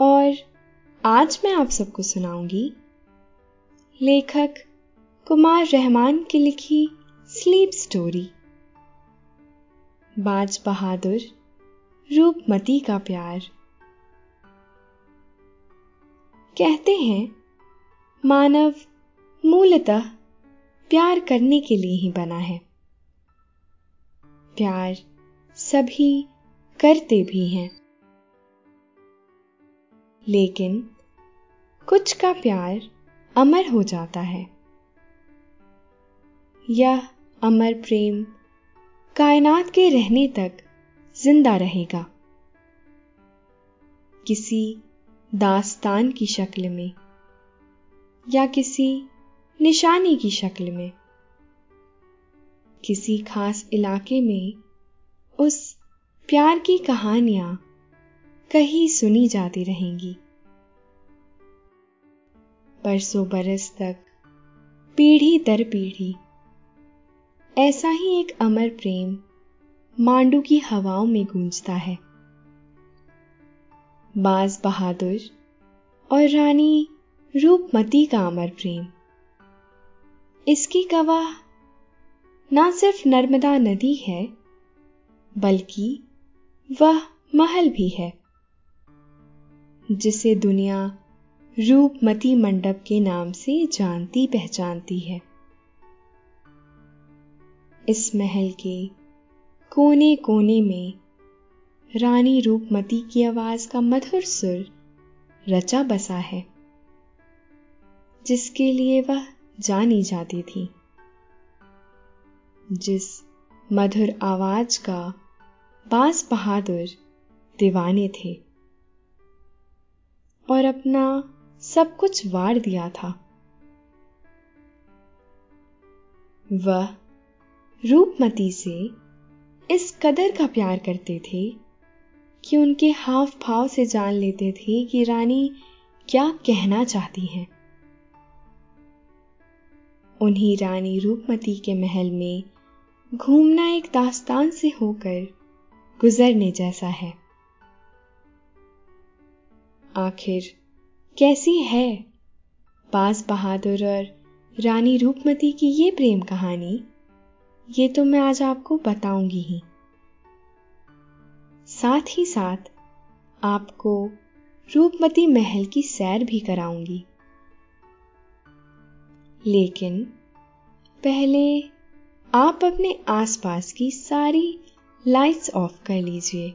और आज मैं आप सबको सुनाऊँगी लेखक कुमार रहमान की लिखी स्लीप स्टोरी बाज बहादुर, रूपमती का प्यार। कहते हैं, मानव मूलतः प्यार करने के लिए ही बना है। प्यार सभी करते भी हैं। लेकिन कुछ का प्यार अमर हो जाता है। यह अमर प्रेम कायनात के रहने तक ज़िंदा रहेगा। किसी दास्तान की शक्ल में या किसी निशानी की शक्ल में, किसी खास इलाके में उस प्यार की कहानियाँ कहीं सुनी जाती रहेंगी। बरसों बरस तक, पीढ़ी दर पीढ़ी, ऐसा ही एक अमर प्रेम मांडू की हवाओं में गूंजता है। बाज बहादुर और रानी रूपमती का अमर प्रेम। इसकी गवाह ना सिर्फ़ नर्मदा नदी है, बल्कि वह महल भी है। जिसे दुनिया रूपमती मंडप के नाम से जानती पहचानती है। इस महल के कोने कोने में रानी रूपमती की आवाज़ का मधुर सुर रचा बसा है, जिसके लिए वह जानी जाती थी। जिस मधुर आवाज़ का बास बहादुर दीवाने थे। और अपना सब कुछ वार दिया था। वह रूपमती से इस कदर का प्यार करते थे कि उनके हाव भाव से जान लेते थे कि रानी क्या कहना चाहती हैं। उन्हीं रानी रूपमती के महल में घूमना एक दास्तान से होकर गुजरने जैसा है। आखिर कैसी है? बाज बहादुर और रानी रूपमती की ये प्रेम कहानी, ये तो मैं आज आपको बताऊँगी ही। साथ ही साथ आपको रूपमती महल की सैर भी कराऊँगी। लेकिन पहले आप अपने आसपास की सारी लाइट्स ऑफ़ कर लीजिए।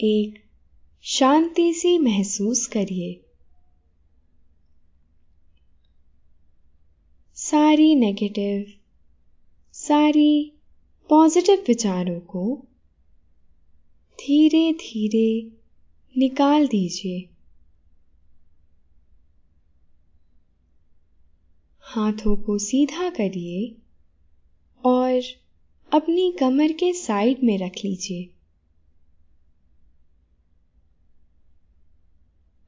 एक शांति सी महसूस करिए। सारी नेगेटिव सारी पॉजिटिव विचारों को धीरे धीरे निकाल दीजिए। हाथों को सीधा करिए और अपनी कमर के साइड में रख लीजिए।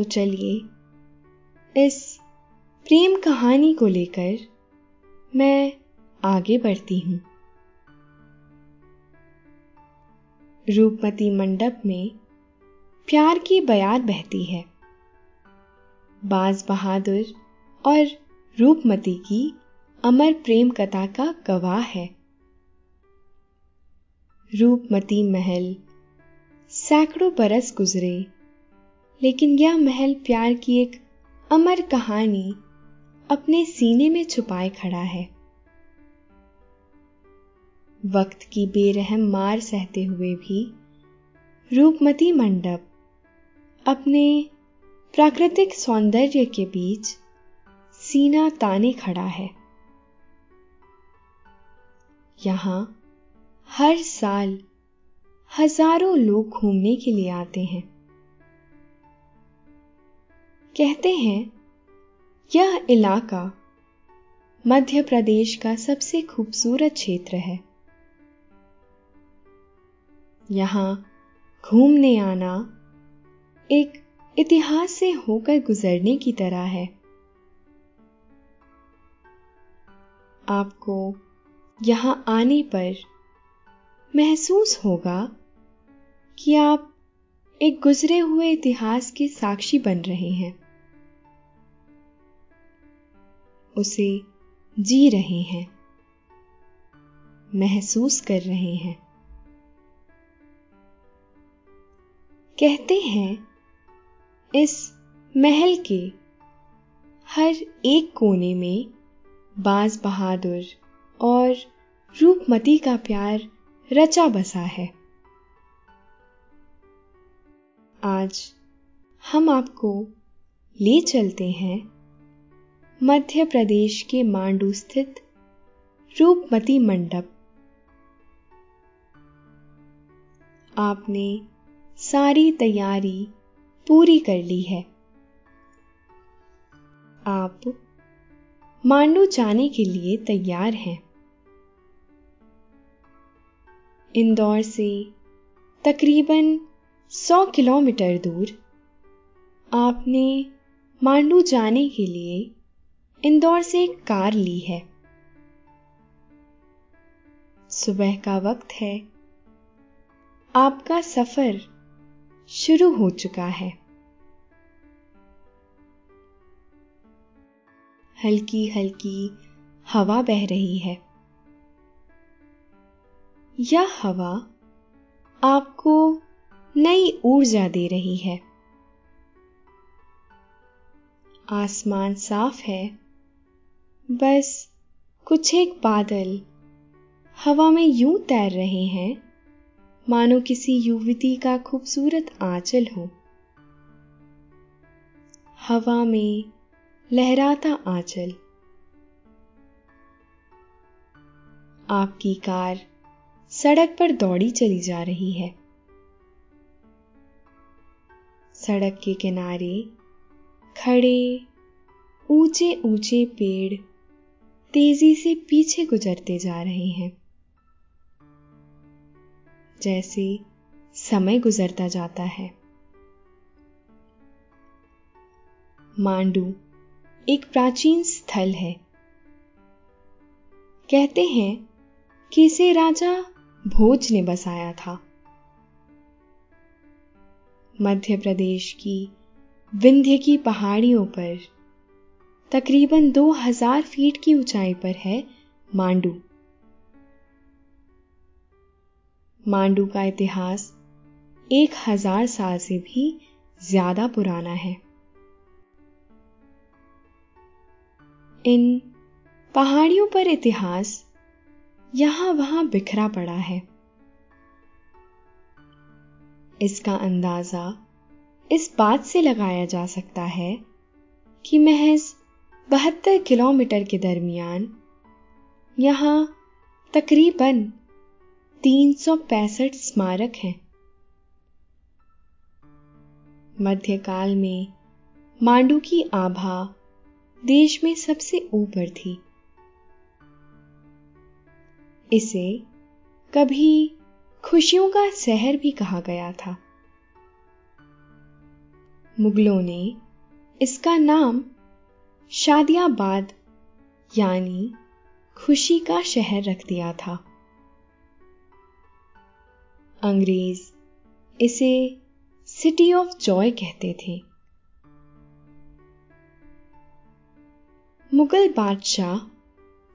तो चलिए। इस प्रेम कहानी को लेकर मैं आगे बढ़ती हूँ। रूपमती मंडप में प्यार की बयार बहती है। बाज बहादुर और रूपमती की अमर प्रेम कथा का गवाह है। रूपमती महल सैकड़ों बरस गुजरे। लेकिन यह महल प्यार की एक अमर कहानी अपने सीने में छुपाए खड़ा है। वक्त की बेरहम मार सहते हुए भी रूपमती मंडप अपने प्राकृतिक सौंदर्य के बीच सीना ताने खड़ा है। यहाँ हर साल हज़ारों लोग घूमने के लिए आते हैं। कहते हैं, यह इलाका मध्य प्रदेश का सबसे खूबसूरत क्षेत्र है। यहाँ घूमने आना एक इतिहास से होकर गुजरने की तरह है। आपको यहाँ आने पर महसूस होगा कि आप एक गुजरे हुए इतिहास के साक्षी बन रहे हैं। उसे जी रहे हैं, महसूस कर रहे हैं। कहते हैं, इस महल के हर एक कोने में बाज बहादुर और रूपमती का प्यार रचा बसा है। आज हम आपको ले चलते हैं मध्य प्रदेश के मांडू स्थित रूपमती मंडप। आपने सारी तैयारी पूरी कर ली है। आप मांडू जाने के लिए तैयार हैं। इंदौर से तकरीबन 100 किलोमीटर दूर आपने मांडू जाने के लिए इंदौर से कार ली है। सुबह का वक्त है। आपका सफ़र शुरू हो चुका है। हल्की हल्की हवा बह रही है। यह हवा आपको नई ऊर्जा दे रही है। आसमान साफ़ है। बस कुछ एक बादल हवा में यूँ तैर रहे हैं। मानो किसी युवती का खूबसूरत आंचल हो। हवा में लहराता आंचल। आपकी कार सड़क पर दौड़ी चली जा रही है। सड़क के किनारे खड़े ऊँचे ऊँचे पेड़ तेज़ी से पीछे गुजरते जा रहे हैं। जैसे समय गुजरता जाता है। मांडू एक प्राचीन स्थल है। कहते हैं कि इसे राजा भोज ने बसाया था। मध्य प्रदेश की विंध्य की पहाड़ियों पर तकरीबन 2000 फीट की ऊंचाई पर है मांडू। मांडू का इतिहास एक हज़ार साल से भी ज़्यादा पुराना है। इन पहाड़ियों पर इतिहास यहाँ वहाँ बिखरा पड़ा है। इसका अंदाज़ा इस बात से लगाया जा सकता है कि महज बहत्तर किलोमीटर के दरमियान, यहाँ तकरीबन तीन सौ पैंसठ स्मारक हैं। मध्यकाल में मांडू की आभा देश में सबसे ऊपर थी। इसे कभी खुशियों का शहर भी कहा गया था। मुगलों ने इसका नाम शादियाबाद यानी खुशी का शहर रख दिया था। अंग्रेज़ इसे सिटी ऑफ़ जॉय कहते थे। मुगल बादशाह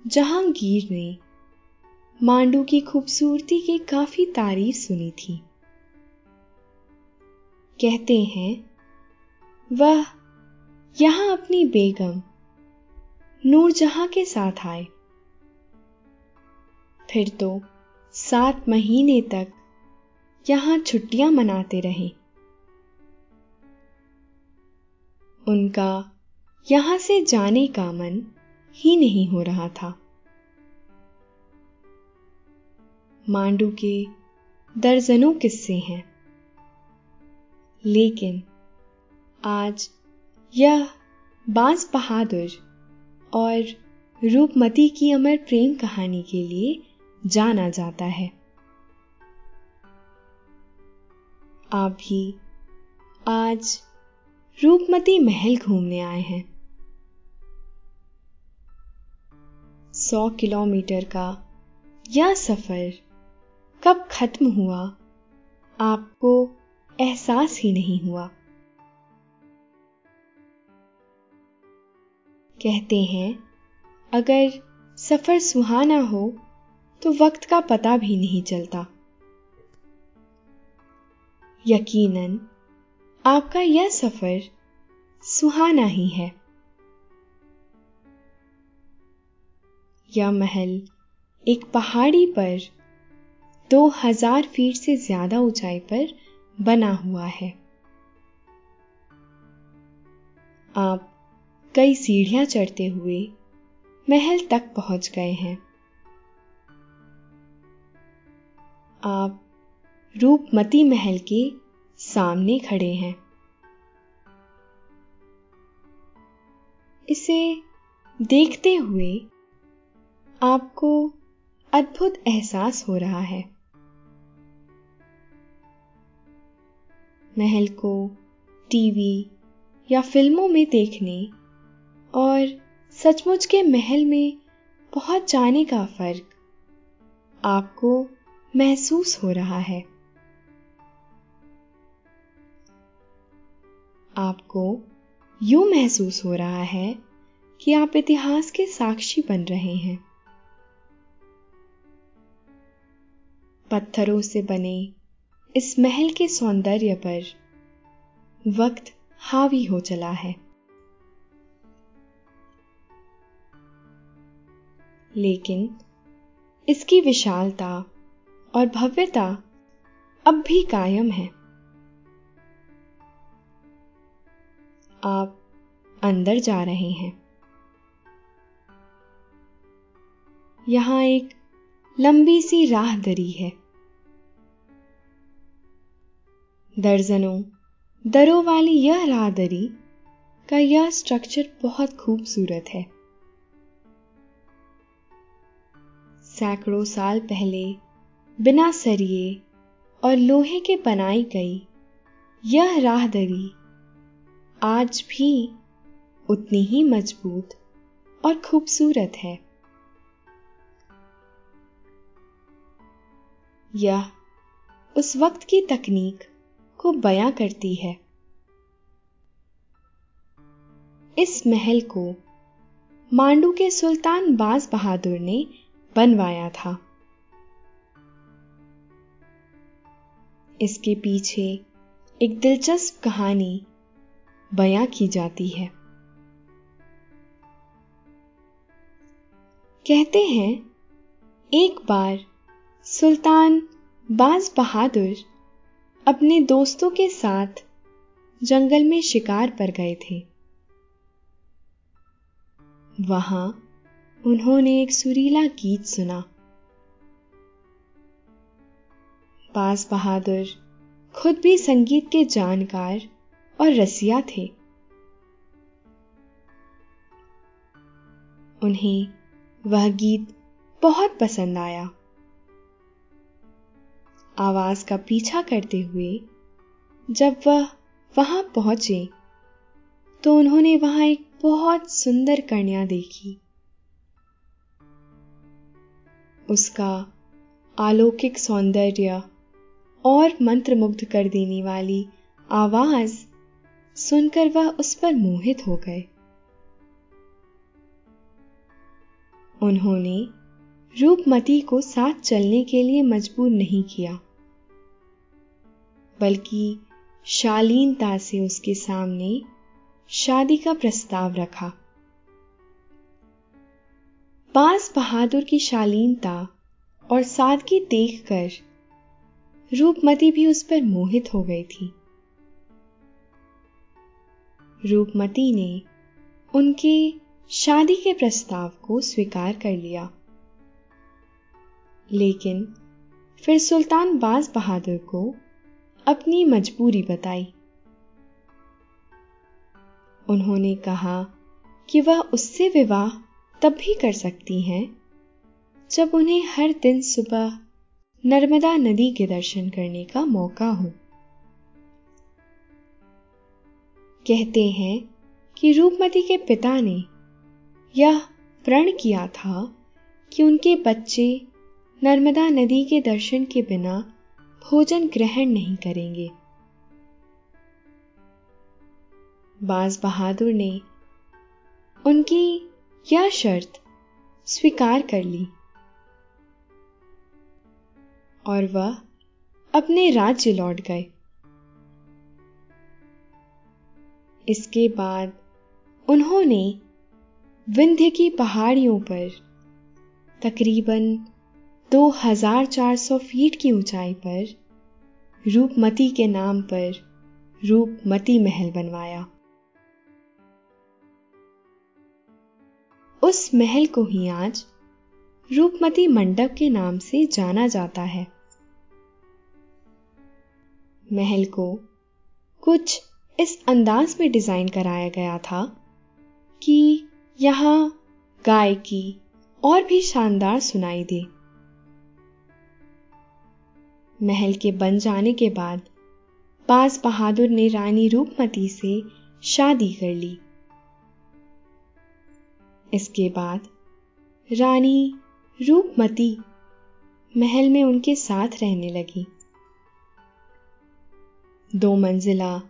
जहांगीर ने मांडू की खूबसूरती की काफ़ी तारीफ़ सुनी थी। कहते हैं, वह यहाँ अपनी बेगम नूरजहां के साथ आए। फिर तो सात महीने तक यहाँ छुट्टियाँ मनाते रहे। उनका यहाँ से जाने का मन ही नहीं हो रहा था। मांडू के दर्जनों किस्से हैं। लेकिन आज यह बाँस बहादुर और रूपमती की अमर प्रेम कहानी के लिए जाना जाता है। आप भी आज रूपमती महल घूमने आए हैं। सौ किलोमीटर का यह सफ़र कब खत्म हुआ, आपको एहसास ही नहीं हुआ। कहते हैं, अगर सफ़र सुहाना हो तो वक्त का पता भी नहीं चलता। यकीनन, आपका यह सफ़र सुहाना ही है। यह महल एक पहाड़ी पर दो हज़ार फीट से ज़्यादा ऊंचाई पर बना हुआ है। आप कई सीढ़ियाँ चढ़ते हुए महल तक पहुँच गए हैं। आप रूपमती महल के सामने खड़े हैं। इसे देखते हुए आपको अद्भुत एहसास हो रहा है। महल को टीवी या फ़िल्मों में देखने और सचमुच के महल में पहुँच जाने का फ़र्क आपको महसूस हो रहा है। आपको यूँ महसूस हो रहा है कि आप इतिहास के साक्षी बन रहे हैं। पत्थरों से बने इस महल के सौंदर्य पर वक्त हावी हो चला है। लेकिन इसकी विशालता और भव्यता अब भी कायम है। आप अंदर जा रहे हैं। यहाँ एक लंबी सी राह दरी है। दर्जनों, दरों वाली यह राहदरी का यह स्ट्रक्चर बहुत खूबसूरत है। सैकड़ों साल पहले बिना सरिये और लोहे के बनाई गई यह राहदरी आज भी उतनी ही मज़बूत और खूबसूरत है। यह उस वक्त की तकनीक को बयां करती है। इस महल को मांडू के सुल्तान बाज बहादुर ने बनवाया था। इसके पीछे एक दिलचस्प कहानी बयां की जाती है। कहते हैं, एक बार सुल्तान बाज बहादुर अपने दोस्तों के साथ जंगल में शिकार पर गए थे। वहाँ उन्होंने एक सुरीला गीत सुना। बास बहादुर खुद भी संगीत के जानकार और रसिया थे। उन्हें वह गीत बहुत पसंद आया। आवाज़ का पीछा करते हुए जब वह वहाँ पहुँचे तो उन्होंने वहाँ एक बहुत सुंदर कन्या देखी। उसका अलौकिक सौंदर्य और मंत्रमुग्ध कर देने वाली आवाज़ सुनकर वह उस पर मोहित हो गए। उन्होंने रूपमती को साथ चलने के लिए मजबूर नहीं किया, बल्कि शालीनता से उसके सामने शादी का प्रस्ताव रखा। बास बहादुर की शालीनता और सादगी देखकर रूपमती भी उस पर मोहित हो गई थी। रूपमती ने उनके शादी के प्रस्ताव को स्वीकार कर लिया। लेकिन फिर सुल्तान बाज बहादुर को अपनी मजबूरी बताई। उन्होंने कहा कि वह उससे विवाह तब भी कर सकती हैं। जब उन्हें हर दिन सुबह नर्मदा नदी के दर्शन करने का मौका हो। कहते हैं कि रूपमती के पिता ने यह प्रण किया था कि उनके बच्चे नर्मदा नदी के दर्शन के बिना भोजन ग्रहण नहीं करेंगे। बाज बहादुर ने उनकी यह शर्त? स्वीकार कर ली। और वह अपने राज्य लौट गए। इसके बाद उन्होंने विंध्य की पहाड़ियों पर तकरीबन 2400 फीट की ऊंचाई पर रूपमती के नाम पर रूपमती महल बनवाया। उस महल को ही आज रूपमती मंडप के नाम से जाना जाता है। महल को कुछ इस अंदाज में डिज़ाइन कराया गया था कि यहाँ गाय की और भी शानदार सुनाई दे। महल के बन जाने के बाद बाज बहादुर ने रानी रूपमती से शादी कर ली। इसके बाद, रानी रूपमती महल में उनके साथ रहने लगी। दो मंजिला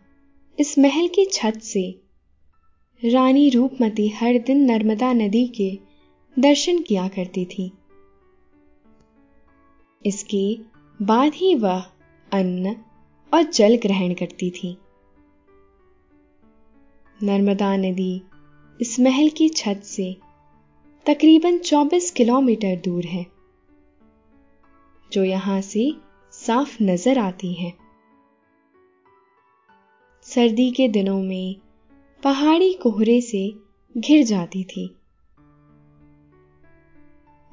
इस महल की छत से रानी रूपमती हर दिन नर्मदा नदी के दर्शन किया करती थी। इसके बाद ही वह अन्न और जल ग्रहण करती थी। नर्मदा नदी इस महल की छत से तकरीबन 24 किलोमीटर दूर है, जो यहाँ से साफ़ नज़र आती हैं। सर्दी के दिनों में पहाड़ी कोहरे से घिर जाती थी।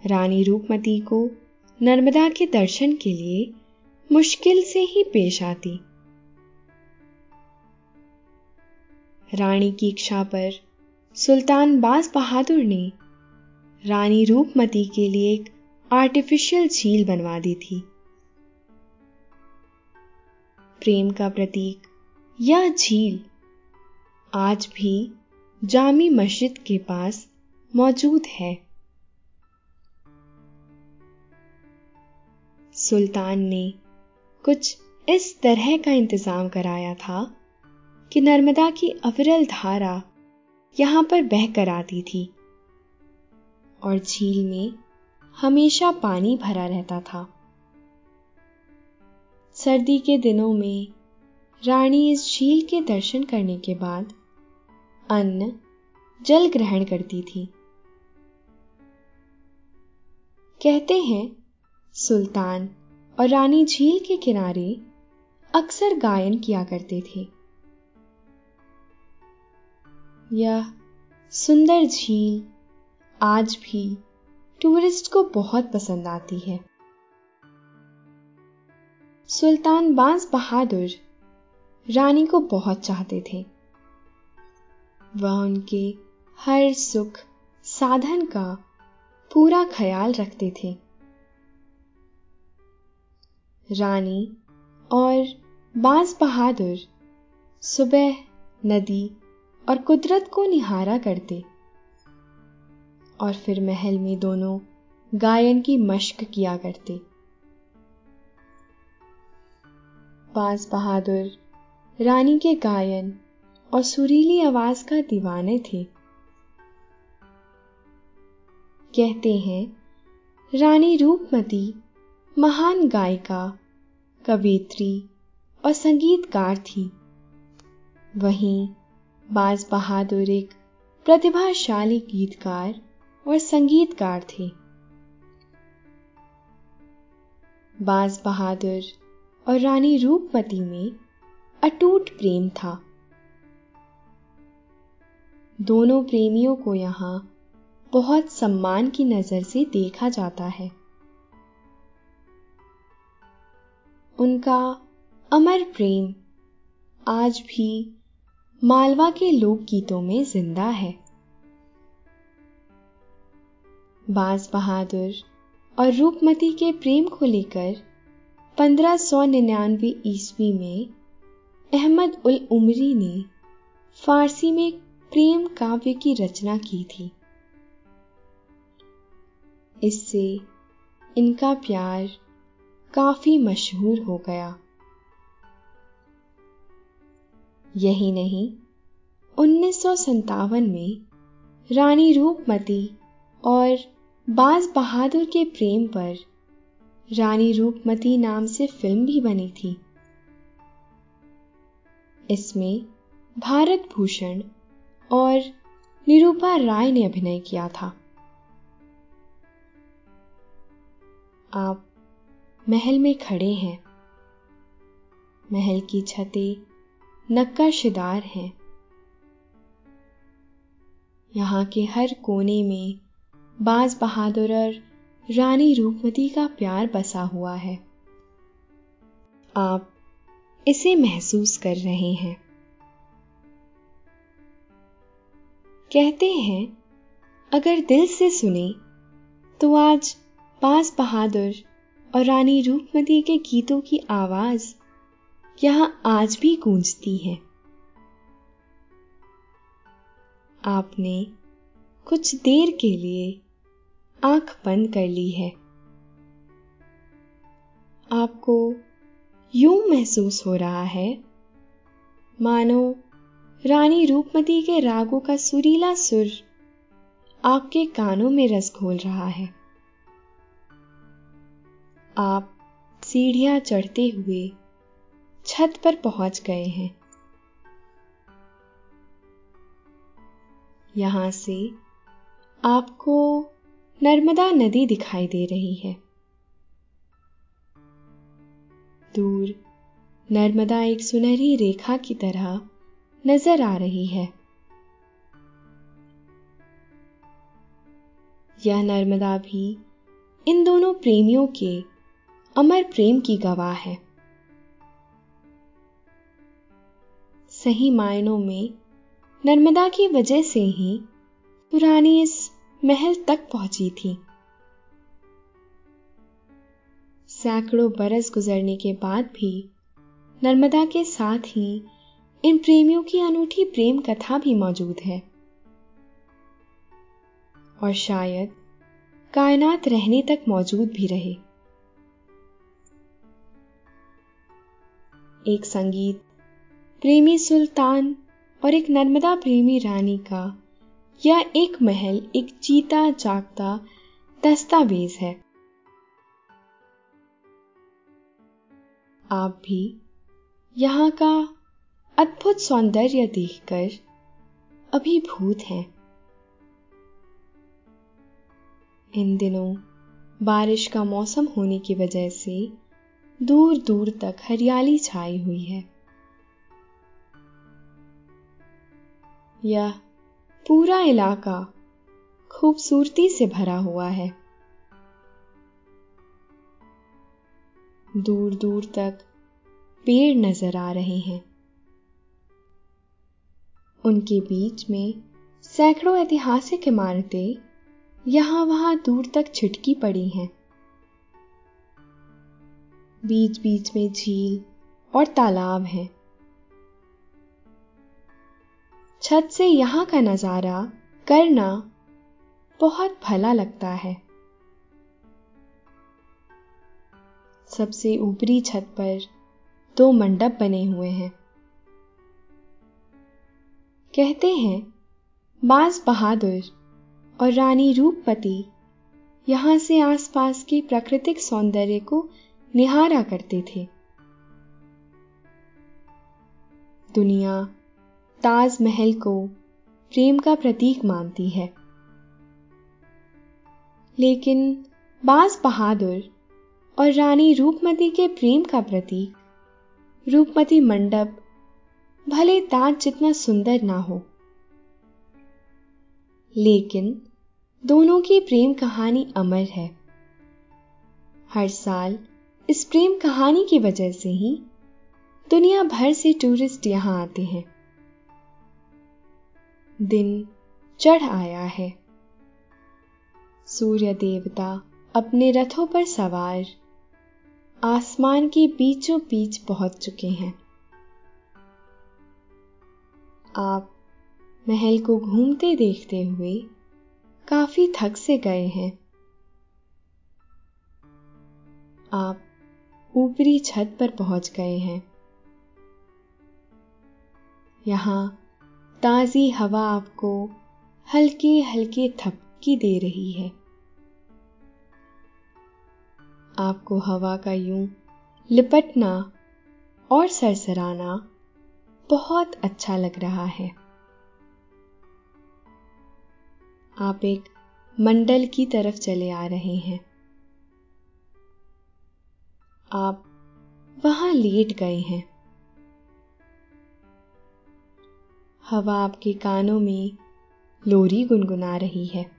रानी रूपमती को नर्मदा के दर्शन के लिए मुश्किल से ही पेश आती। रानी की इच्छा पर सुल्तान बाज बहादुर ने रानी रूपमती के लिए एक आर्टिफिशियल झील बनवा दी थी। प्रेम का प्रतीक, यह झील आज भी जामी मस्जिद के पास मौजूद है। सुल्तान ने कुछ इस तरह का इंतज़ाम कराया था कि नर्मदा की अविरल धारा यहाँ पर बहकर आती थी। और झील में हमेशा पानी भरा रहता था। सर्दी के दिनों में रानी इस झील के दर्शन करने के बाद अन्न जल ग्रहण करती थी। कहते हैं, सुल्तान और रानी झील के किनारे अक्सर गायन किया करते थे। यह सुंदर झील, आज भी टूरिस्ट को बहुत पसंद आती है। सुल्तान बाँस बहादुर रानी को बहुत चाहते थे। वह उनके हर सुख साधन का पूरा ख्याल रखते थे। रानी और बाँस बहादुर सुबह नदी और कुदरत को निहारा करते। और फिर महल में दोनों गायन की मश्क किया करते। बाज बहादुर, रानी के गायन और सुरीली आवाज़ का दीवाने थे। कहते हैं, रानी रूपमती, महान गायिका कवित्री और संगीतकार थी। वहीं बाज बहादुर एक प्रतिभाशाली गीतकार और संगीतकार थे। बाज बहादुर और रानी रूपमती में अटूट प्रेम था। दोनों प्रेमियों को यहाँ बहुत सम्मान की नज़र से देखा जाता है। उनका अमर प्रेम आज भी मालवा के लोकगीतों में ज़िंदा है। बाज बहादुर और रूपमती के प्रेम को लेकर 1599 ईस्वी में अहमद उल उमरी ने फारसी में प्रेम काव्य की रचना की थी। इससे इनका प्यार काफ़ी मशहूर हो गया। यही नहीं, उन्नीस में रानी रूपमती और बाज बहादुर के प्रेम पर रानी रूपमती नाम से फ़िल्म भी बनी थी। इसमें भारत भूषण और निरूपा राय ने अभिनय किया था। आप महल में खड़े हैं। महल की छतें नक्काशीदार हैं। यहाँ के हर कोने में बाज बहादुर और रानी रूपमती का प्यार बसा हुआ है। आप इसे महसूस कर रहे हैं। कहते हैं, अगर दिल से सुने तो आज बाज बहादुर और रानी रूपमती के गीतों की आवाज़ यहाँ आज भी गूंजती है? आपने कुछ देर के लिए आँख बंद कर ली है। आपको यूँ महसूस हो रहा है, मानो रानी रूपमती के रागों का सुरीला सुर आपके कानों में रस घोल रहा है। आप सीढ़ियाँ चढ़ते हुए छत पर पहुँच गए हैं। यहाँ से आपको नर्मदा नदी दिखाई दे रही है। दूर नर्मदा एक सुनहरी रेखा की तरह नज़र आ रही है। यह नर्मदा भी इन दोनों प्रेमियों के अमर प्रेम की गवाह है। सही मायनों में नर्मदा की वजह से ही पुरानी इस महल तक पहुँची थी। सैकड़ों बरस गुजरने के बाद भी नर्मदा के साथ ही इन प्रेमियों की अनूठी प्रेम कथा भी मौजूद है। और शायद कायनात रहने तक मौजूद भी रहे। एक संगीत प्रेमी सुल्तान और एक नर्मदा प्रेमी रानी का यह एक महल, एक चीता जागता दस्तावेज़ है। आप भी यहाँ का अद्भुत सौंदर्य देखकर अभिभूत हैं। इन दिनों बारिश का मौसम होने की वजह से दूर दूर तक हरियाली छाई हुई है। यह पूरा इलाका खूबसूरती से भरा हुआ है। दूर दूर तक पेड़ नज़र आ रहे हैं। उनके बीच में सैकड़ों ऐतिहासिक इमारतें यहाँ वहाँ दूर तक छिटकी पड़ी हैं। बीच बीच में झील और तालाब हैं। छत से यहाँ का नज़ारा करना बहुत भला लगता है। सबसे ऊपरी छत पर दो मंडप बने हुए हैं। कहते हैं बाज बहादुर और रानी रूपपति यहाँ से आसपास के प्राकृतिक सौंदर्य को निहारा करते थे। दुनिया ताजमहल को प्रेम का प्रतीक मानती है। लेकिन बाज बहादुर और रानी रूपमती के प्रेम का प्रतीक, रूपमती मंडप, भले ताज जितना सुंदर ना हो। लेकिन दोनों की प्रेम कहानी अमर है। हर साल इस प्रेम कहानी की वजह से ही दुनिया भर से टूरिस्ट यहाँ आते हैं। दिन चढ़ आया है। सूर्य देवता अपने रथों पर सवार आसमान के बीचों बीच पहुँच चुके हैं। आप महल को घूमते देखते हुए काफ़ी थक से गए हैं। आप ऊपरी छत पर पहुँच गए हैं। यहाँ ताजी हवा आपको हल्के हल्के थपकी दे रही है। आपको हवा का यूँ लिपटना और सरसराना बहुत अच्छा लग रहा है। आप एक मंडल की तरफ़ चले आ रहे हैं। आप वहाँ लेट गए हैं। हवा आपके कानों में लोरी गुनगुना रही है।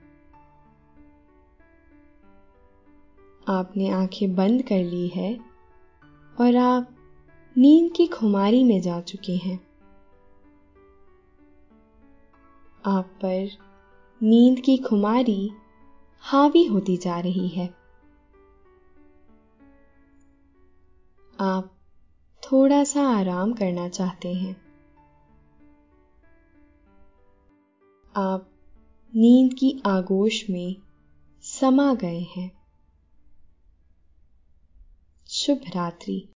आपने आँखें बंद कर ली है और आप नींद की खुमारी में जा चुके हैं। आप पर नींद की खुमारी हावी होती जा रही है। आप थोड़ा सा आराम करना चाहते हैं। आप नींद की आगोश में समा गए हैं। शुभ रात्रि।